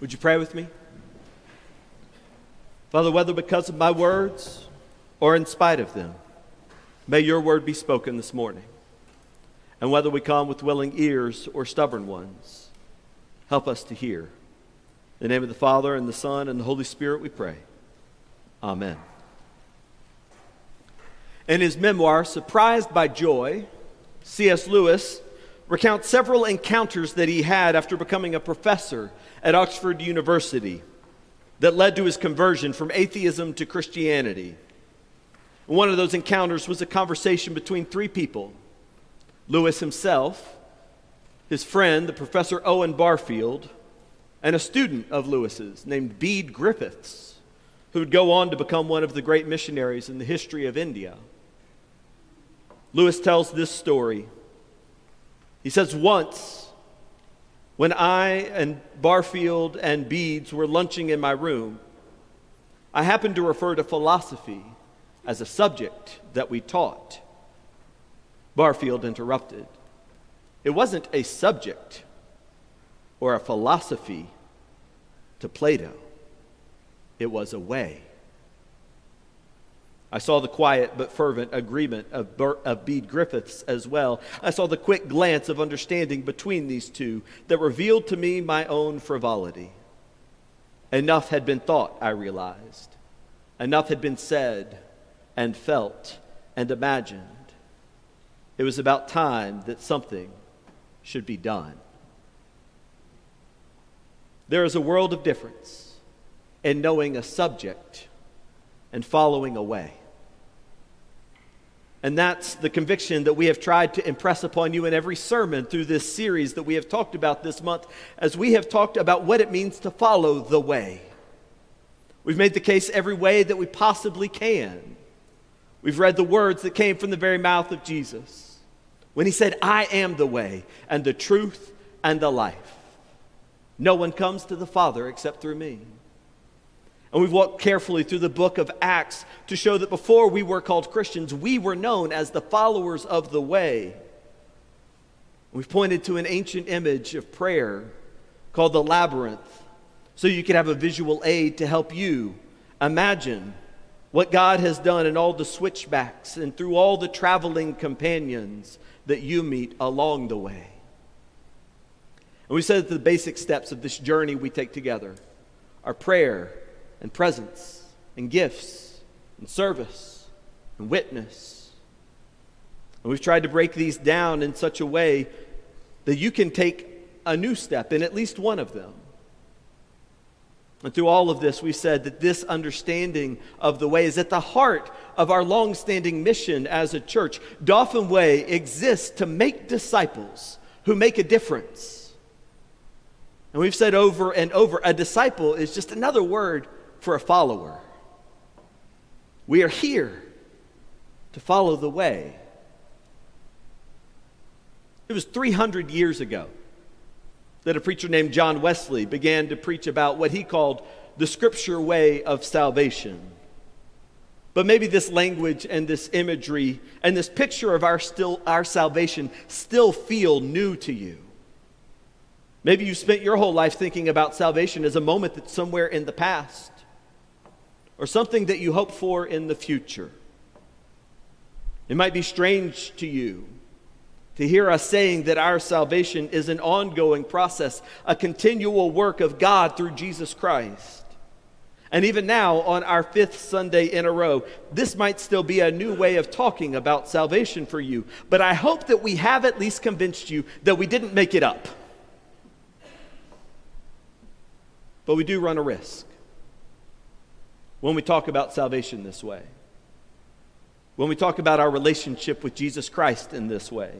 Would you pray with me? Father, whether because of my words or in spite of them, may your word be spoken this morning. And whether we come with willing ears or stubborn ones, help us to hear. In the name of the Father, and the Son, and the Holy Spirit, we pray. Amen. In his memoir, Surprised by Joy, C.S. Lewis recounts several encounters that he had after becoming a professor at Oxford University that led to his conversion from atheism to Christianity. One of those encounters was a conversation between three people Lewis himself, his friend, the Professor Owen Barfield, and a student of Lewis's named Bede Griffiths, who would go on to become one of the great missionaries in the history of India. Lewis tells this story. He says, Once, when I and Barfield and Bedes were lunching in my room, I happened to refer to philosophy as a subject that we taught. Barfield interrupted. It wasn't a subject or a philosophy to Plato, it was a way. I saw the quiet but fervent agreement of, Ber- of Bede Griffiths as well. I saw the quick glance of understanding between these two that revealed to me my own frivolity. Enough had been thought, I realized. Enough had been said and felt and imagined. It was about time that something should be done. There is a world of difference in knowing a subject and following a way. And that's the conviction that we have tried to impress upon you in every sermon through this series that we have talked about this month, as we have talked about what it means to follow the way. We've made the case every way that we possibly can. We've read the words that came from the very mouth of Jesus when he said, I am the way and the truth and the life. No one comes to the Father except through me. And we've walked carefully through the book of Acts to show that before we were called Christians, we were known as the followers of the way. We've pointed to an ancient image of prayer called the labyrinth so you could have a visual aid to help you imagine what God has done in all the switchbacks and through all the traveling companions that you meet along the way. And we said that the basic steps of this journey we take together are prayer and presence and gifts and service and witness. And we've tried to break these down in such a way that you can take a new step in at least one of them. And through all of this, we said that this understanding of the way is at the heart of our long-standing mission as a church. Dauphin Way exists to make disciples who make a difference. And we've said over and over a disciple is just another word for a follower. We are here to follow the way. It was 300 years ago that a preacher named John Wesley began to preach about what he called the scripture way of salvation. But maybe this language and this imagery and this picture of our still our salvation still feel new to you. Maybe you spent your whole life thinking about salvation as a moment that's somewhere in the past or something that you hope for in the future. It might be strange to you to hear us saying that our salvation is an ongoing process, a continual work of God through Jesus Christ. And even now, on our fifth Sunday in a row, this might still be a new way of talking about salvation for you. But I hope that we have at least convinced you that we didn't make it up. But we do run a risk when we talk about salvation this way, when we talk about our relationship with Jesus Christ in this way.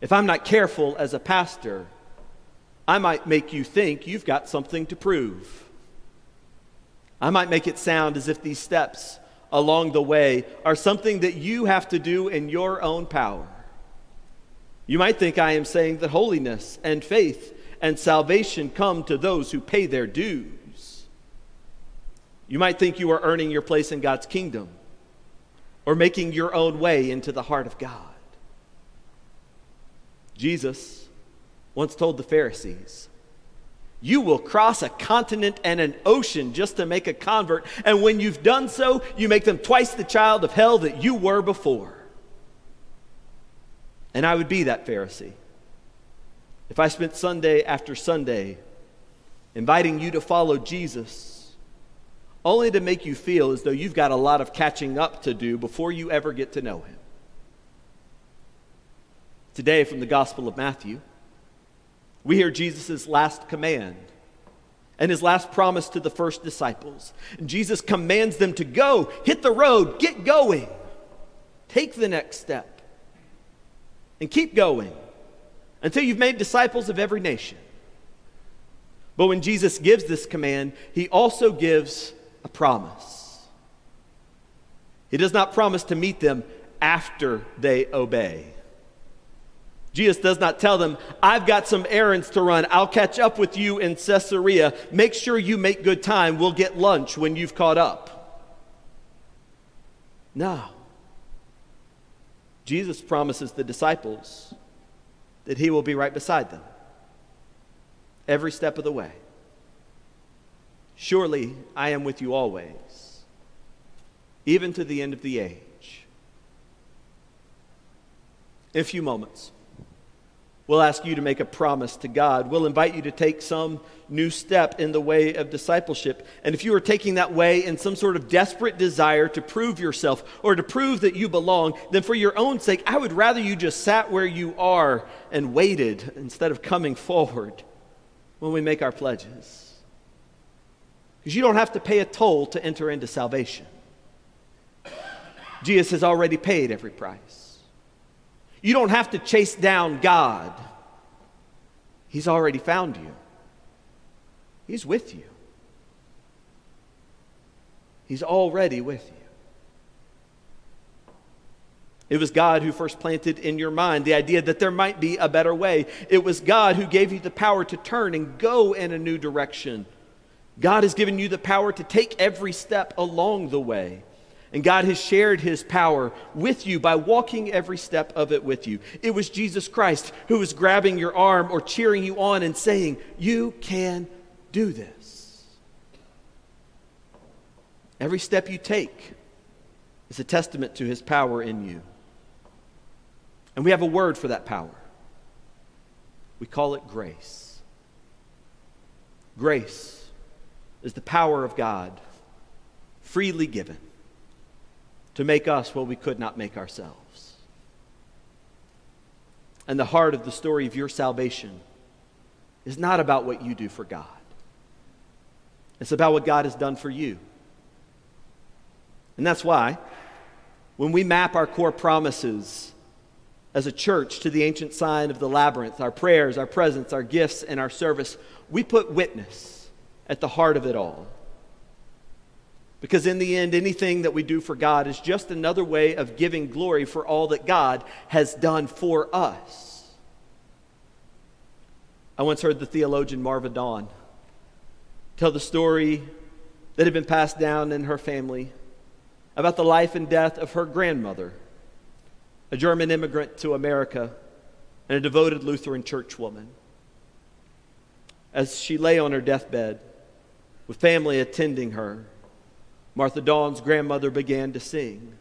If I'm not careful as a pastor, I might make you think you've got something to prove. I might make it sound as if these steps along the way are something that you have to do in your own power. You might think I am saying that holiness and faith and salvation come to those who pay their dues. You might think you are earning your place in God's kingdom or making your own way into the heart of God. Jesus once told the Pharisees, You will cross a continent and an ocean just to make a convert. And when you've done so, you make them twice the child of hell that you were before. And I would be that Pharisee if I spent Sunday after Sunday inviting you to follow Jesus, only to make you feel as though you've got a lot of catching up to do before you ever get to know Him. Today, from the Gospel of Matthew, we hear Jesus' last command and his last promise to the first disciples. And Jesus commands them to go, hit the road, get going, take the next step, and keep going until you've made disciples of every nation. But when Jesus gives this command, he also gives a promise. He does not promise to meet them after they obey. Jesus does not tell them, I've got some errands to run. I'll catch up with you in Caesarea. Make sure you make good time. We'll get lunch when you've caught up. No. Jesus promises the disciples that he will be right beside them every step of the way. Surely I am with you always, even to the end of the age. In a few moments, we'll ask you to make a promise to God. We'll invite you to take some new step in the way of discipleship. And if you are taking that way in some sort of desperate desire to prove yourself or to prove that you belong, then for your own sake, I would rather you just sat where you are and waited instead of coming forward when we make our pledges. Because you don't have to pay a toll to enter into salvation. Jesus has already paid every price. You don't have to chase down God, He's already found you. He's with you. He's already with you. It was God who first planted in your mind the idea that there might be a better way. It was God who gave you the power to turn and go in a new direction. God has given you the power to take every step along the way. And God has shared his power with you by walking every step of it with you. It was Jesus Christ who was grabbing your arm or cheering you on and saying, You can do this. Every step you take is a testament to his power in you. And we have a word for that power. We call it grace. Grace is the power of God freely given to make us what we could not make ourselves. And the heart of the story of your salvation is not about what you do for God. It's about what God has done for you. And that's why, when we map our core promises as a church to the ancient sign of the labyrinth, our prayers, our presence, our gifts, and our service, we put witness at the heart of it all. Because in the end, anything that we do for God is just another way of giving glory for all that God has done for us. I once heard the theologian Marva Dawn tell the story that had been passed down in her family about the life and death of her grandmother, a German immigrant to America and a devoted Lutheran churchwoman. As she lay on her deathbed, with family attending her, Marva Dawn's grandmother began to sing.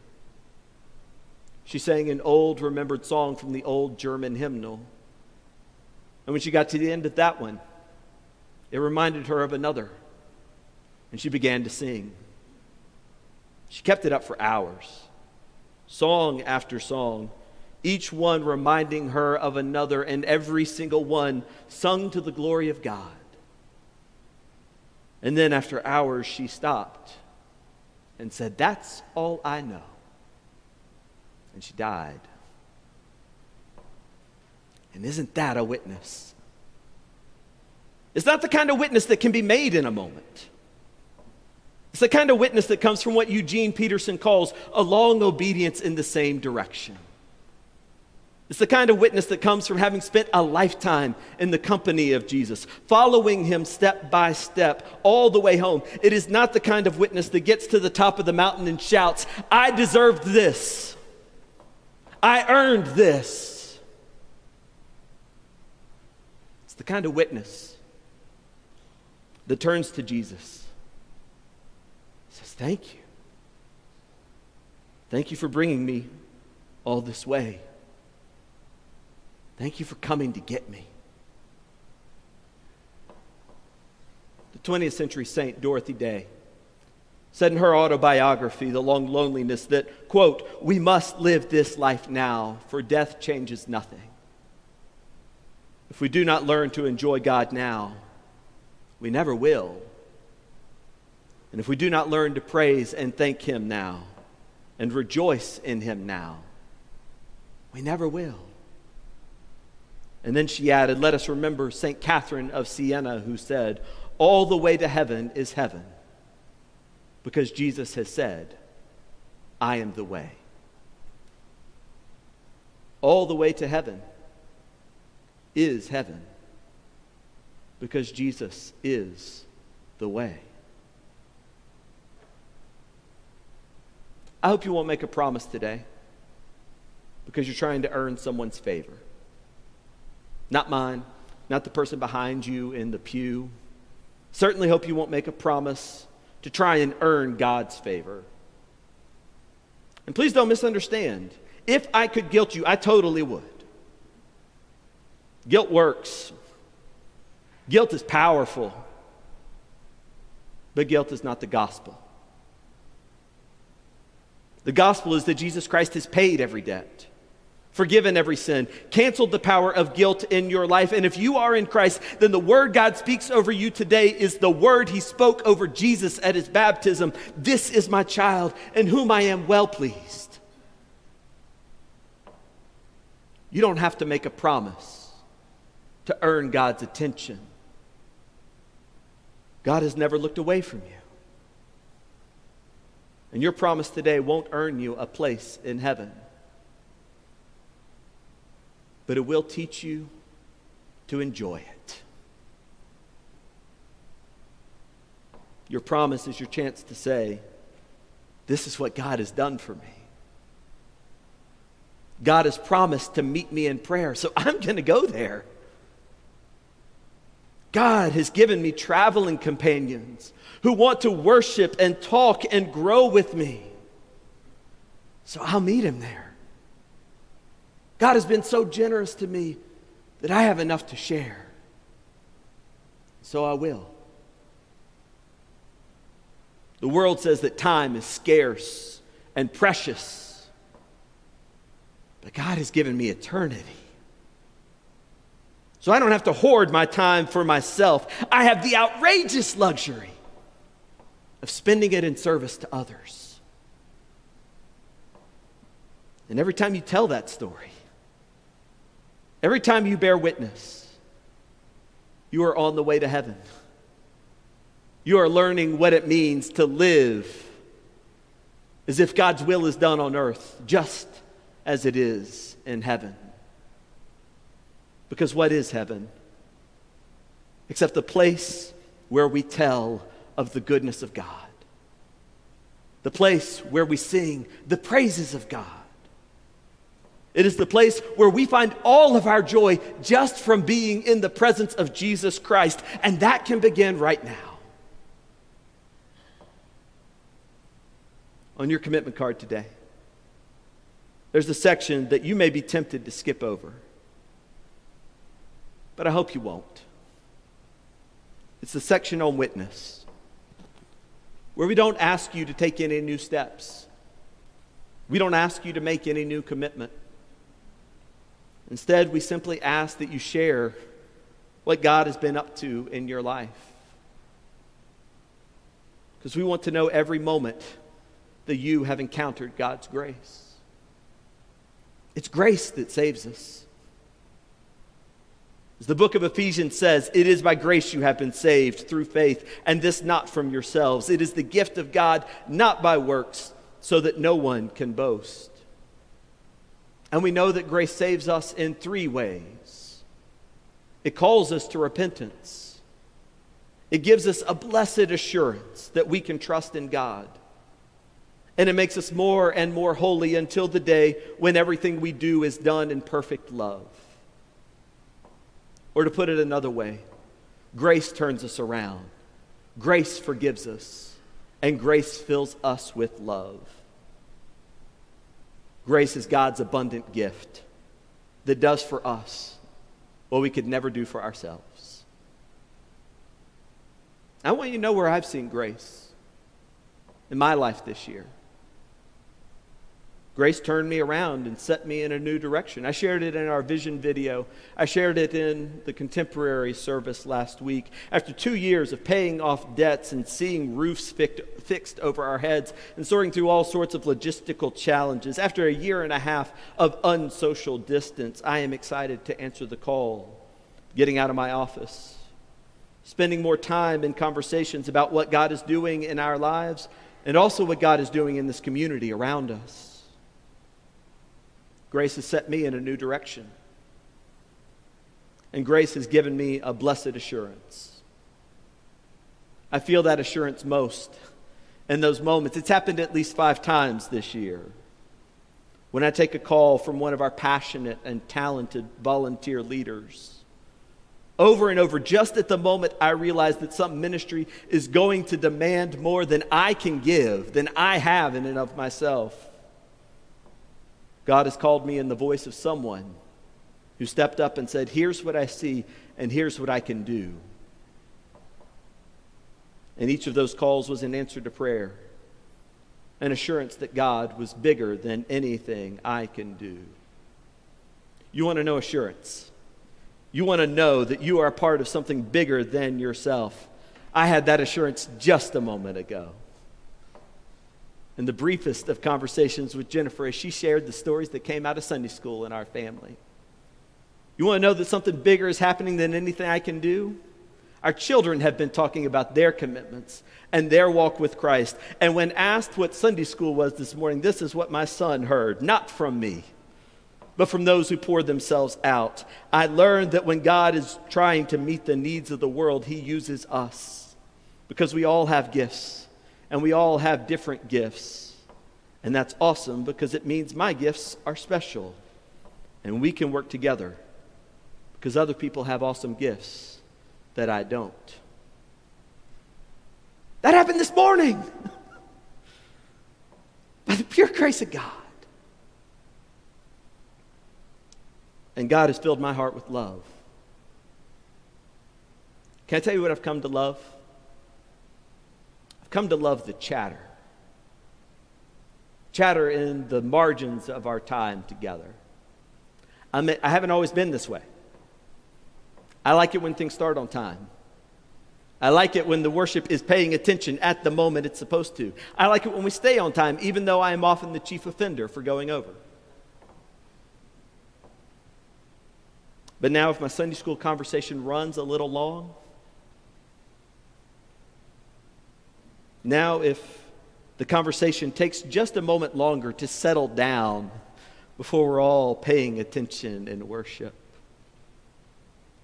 She sang an old remembered song from the old German hymnal. And when she got to the end of that one, it reminded her of another, and she began to sing. She kept it up for hours, song after song, each one reminding her of another, and every single one sung to the glory of God. And then after hours, she stopped and said, That's all I know. And she died. And isn't that a witness? It's not the kind of witness that can be made in a moment. It's the kind of witness that comes from what Eugene Peterson calls a long obedience in the same direction. It's the kind of witness that comes from having spent a lifetime in the company of Jesus, following him step by step all the way home. It is not the kind of witness that gets to the top of the mountain and shouts, I deserved this. I earned this. It's the kind of witness that turns to Jesus. Says, Thank you. Thank you for bringing me all this way. Thank you for coming to get me. The 20th century saint Dorothy Day said in her autobiography, The Long Loneliness, that, quote, we must live this life now, for death changes nothing. If we do not learn to enjoy God now, we never will. And if we do not learn to praise and thank Him now and rejoice in Him now, we never will. And then she added, Let us remember St. Catherine of Siena, who said, All the way to heaven is heaven, because Jesus has said, I am the way. All the way to heaven is heaven because Jesus is the way. I hope you won't make a promise today because you're trying to earn someone's favor. Not mine, not the person behind you in the pew. Certainly hope you won't make a promise to try and earn God's favor. And please don't misunderstand. If I could guilt you, I totally would. Guilt works. Guilt is powerful, but guilt is not the gospel. The gospel is that Jesus Christ has paid every debt, forgiven every sin, canceled the power of guilt in your life. And if you are in Christ, then the word God speaks over you today is the word he spoke over Jesus at his baptism This is my child, in whom I am well pleased. You don't have to make a promise to earn God's attention. God has never looked away from you. And your promise today won't earn you a place in heaven, but it will teach you to enjoy it. Your promise is your chance to say, This is what God has done for me. God has promised to meet me in prayer, so I'm going to go there. God has given me traveling companions who want to worship and talk and grow with me. So I'll meet him there. God has been so generous to me that I have enough to share. So I will. The world says that time is scarce and precious, but God has given me eternity. So I don't have to hoard my time for myself. I have the outrageous luxury of spending it in service to others. And every time you tell that story, every time you bear witness, you are on the way to heaven. You are learning what it means to live as if God's will is done on earth, just as it is in heaven. Because what is heaven? Except the place where we tell of the goodness of God, the place where we sing the praises of God. It is the place where we find all of our joy just from being in the presence of Jesus Christ, and that can begin right now. On your commitment card today, there's a section that you may be tempted to skip over but I hope you won't. It's the section on witness, where we don't ask you to take any new steps. We don't ask you to make any new commitment. Instead, we simply ask that you share what God has been up to in your life. Because we want to know every moment that you have encountered God's grace. It's grace that saves us. As the book of Ephesians says, it is by grace you have been saved through faith, and this not from yourselves. It is the gift of God, not by works, so that no one can boast. And we know that grace saves us in three ways it calls us to repentance, it gives us a blessed assurance that we can trust in God. And it makes us more and more holy until the day when everything we do is done in perfect love. Or to put it another way, grace turns us around Grace forgives us, and grace fills us with love. Grace is God's abundant gift that does for us what we could never do for ourselves. I want you to know where I've seen grace in my life this year. Grace turned me around and set me in a new direction. I shared it in our vision video. I shared it in the contemporary service last week. After two years of paying off debts and seeing roofs fixed over our heads and sorting through all sorts of logistical challenges, after a year and a half of unsocial distance, I am excited to answer the call, getting out of my office, spending more time in conversations about what God is doing in our lives and also what God is doing in this community around us. Grace has set me in a new direction. And grace has given me a blessed assurance. I feel that assurance most in those moments. It's happened at least five times this year. When I take a call from one of our passionate and talented volunteer leaders, over and over, just at the moment I realize that some ministry is going to demand more than I can give, than I have in and of myself. God has called me in the voice of someone who stepped up and said, Here's what I see, and here's what I can do. And each of those calls was an answer to prayer, an assurance that God was bigger than anything I can do. You want to know assurance. You want to know that you are a part of something bigger than yourself. I had that assurance just a moment ago in the briefest of conversations with Jennifer as she shared the stories that came out of Sunday school in our family. You want to know that something bigger is happening than anything I can do? Our children have been talking about their commitments and their walk with Christ. And when asked what Sunday school was this morning, this is what my son heard, not from me, but from those who poured themselves out. I learned that when God is trying to meet the needs of the world, he uses us because we all have gifts and we all have different gifts. And that's awesome because it means my gifts are special and we can work together because other people have awesome gifts that I don't. That happened this morning by the pure grace of God. And God has filled my heart with love. Can I tell you what I've come to love? Come to love the chatter. Chatter in the margins of our time together. I, I haven't always been this way. I like it when things start on time. I like it when the worship is paying attention at the moment it's supposed to. I like it when we stay on time, even though I am often the chief offender for going over. But now, if my Sunday school conversation runs a little long, Now, if the conversation takes just a moment longer to settle down before we're all paying attention in worship,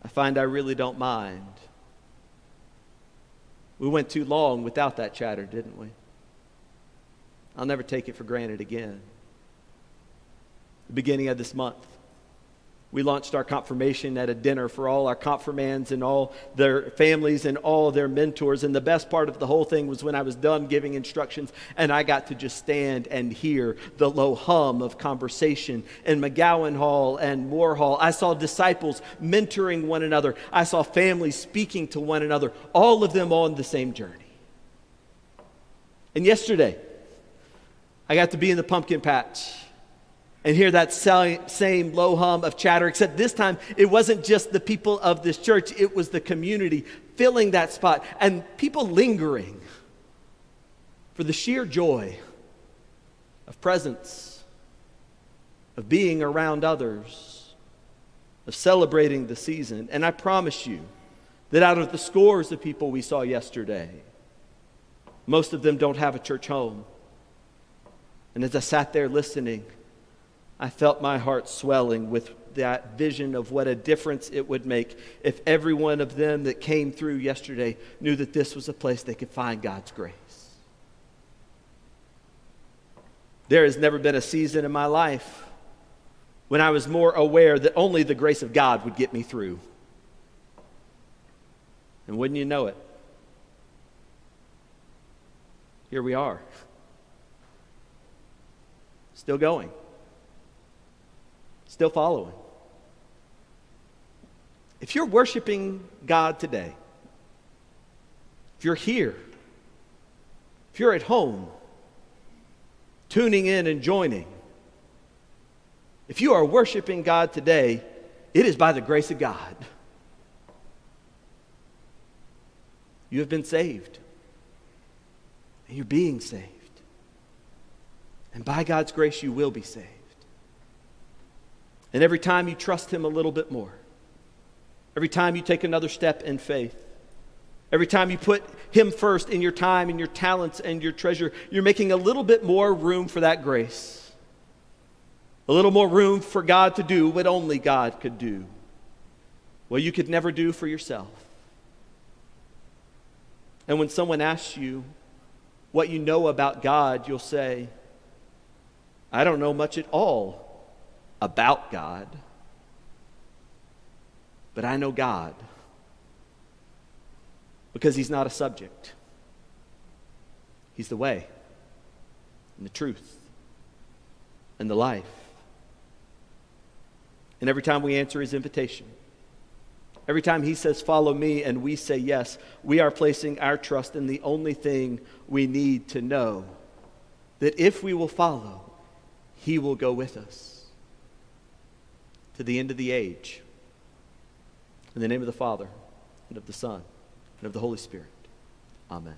I find I really don't mind. We went too long without that chatter, didn't we? I'll never take it for granted again. The beginning of this month, we launched our confirmation at a dinner for all our confirmands and all their families and all their mentors. And the best part of the whole thing was when I was done giving instructions and I got to just stand and hear the low hum of conversation in McGowan Hall and Moore Hall. I saw disciples mentoring one another, I saw families speaking to one another, all of them on the same journey. And yesterday, I got to be in the pumpkin patch and hear that same low hum of chatter, except this time it wasn't just the people of this church, it was the community filling that spot and people lingering for the sheer joy of presence, of being around others, of celebrating the season. And I promise you that out of the scores of people we saw yesterday, most of them don't have a church home. And as I sat there listening, I felt my heart swelling with that vision of what a difference it would make if every one of them that came through yesterday knew that this was a place they could find God's grace. There has never been a season in my life when I was more aware that only the grace of God would get me through. And wouldn't you know it? here we are. Still going, still following. If you're worshiping God today, if you're here, if you're at home, tuning in and joining, if you are worshiping God today, it is by the grace of God. You have been saved. And you're being saved. And by God's grace, you will be saved. And every time you trust Him a little bit more, every time you take another step in faith, every time you put Him first in your time and your talents and your treasure, you're making a little bit more room for that grace. A little more room for God to do what only God could do. What you could never do for yourself. And when someone asks you what you know about God, you'll say, I don't know much at all about God, but I know God because He's not a subject, He's the way and the truth and the life. And every time we answer His invitation, Every time he says, Follow me, and we say yes, we are placing our trust in the only thing we need to know that if we will follow, he will go with us to the end of the age. In the name of the Father, and of the Son, and of the Holy Spirit. Amen.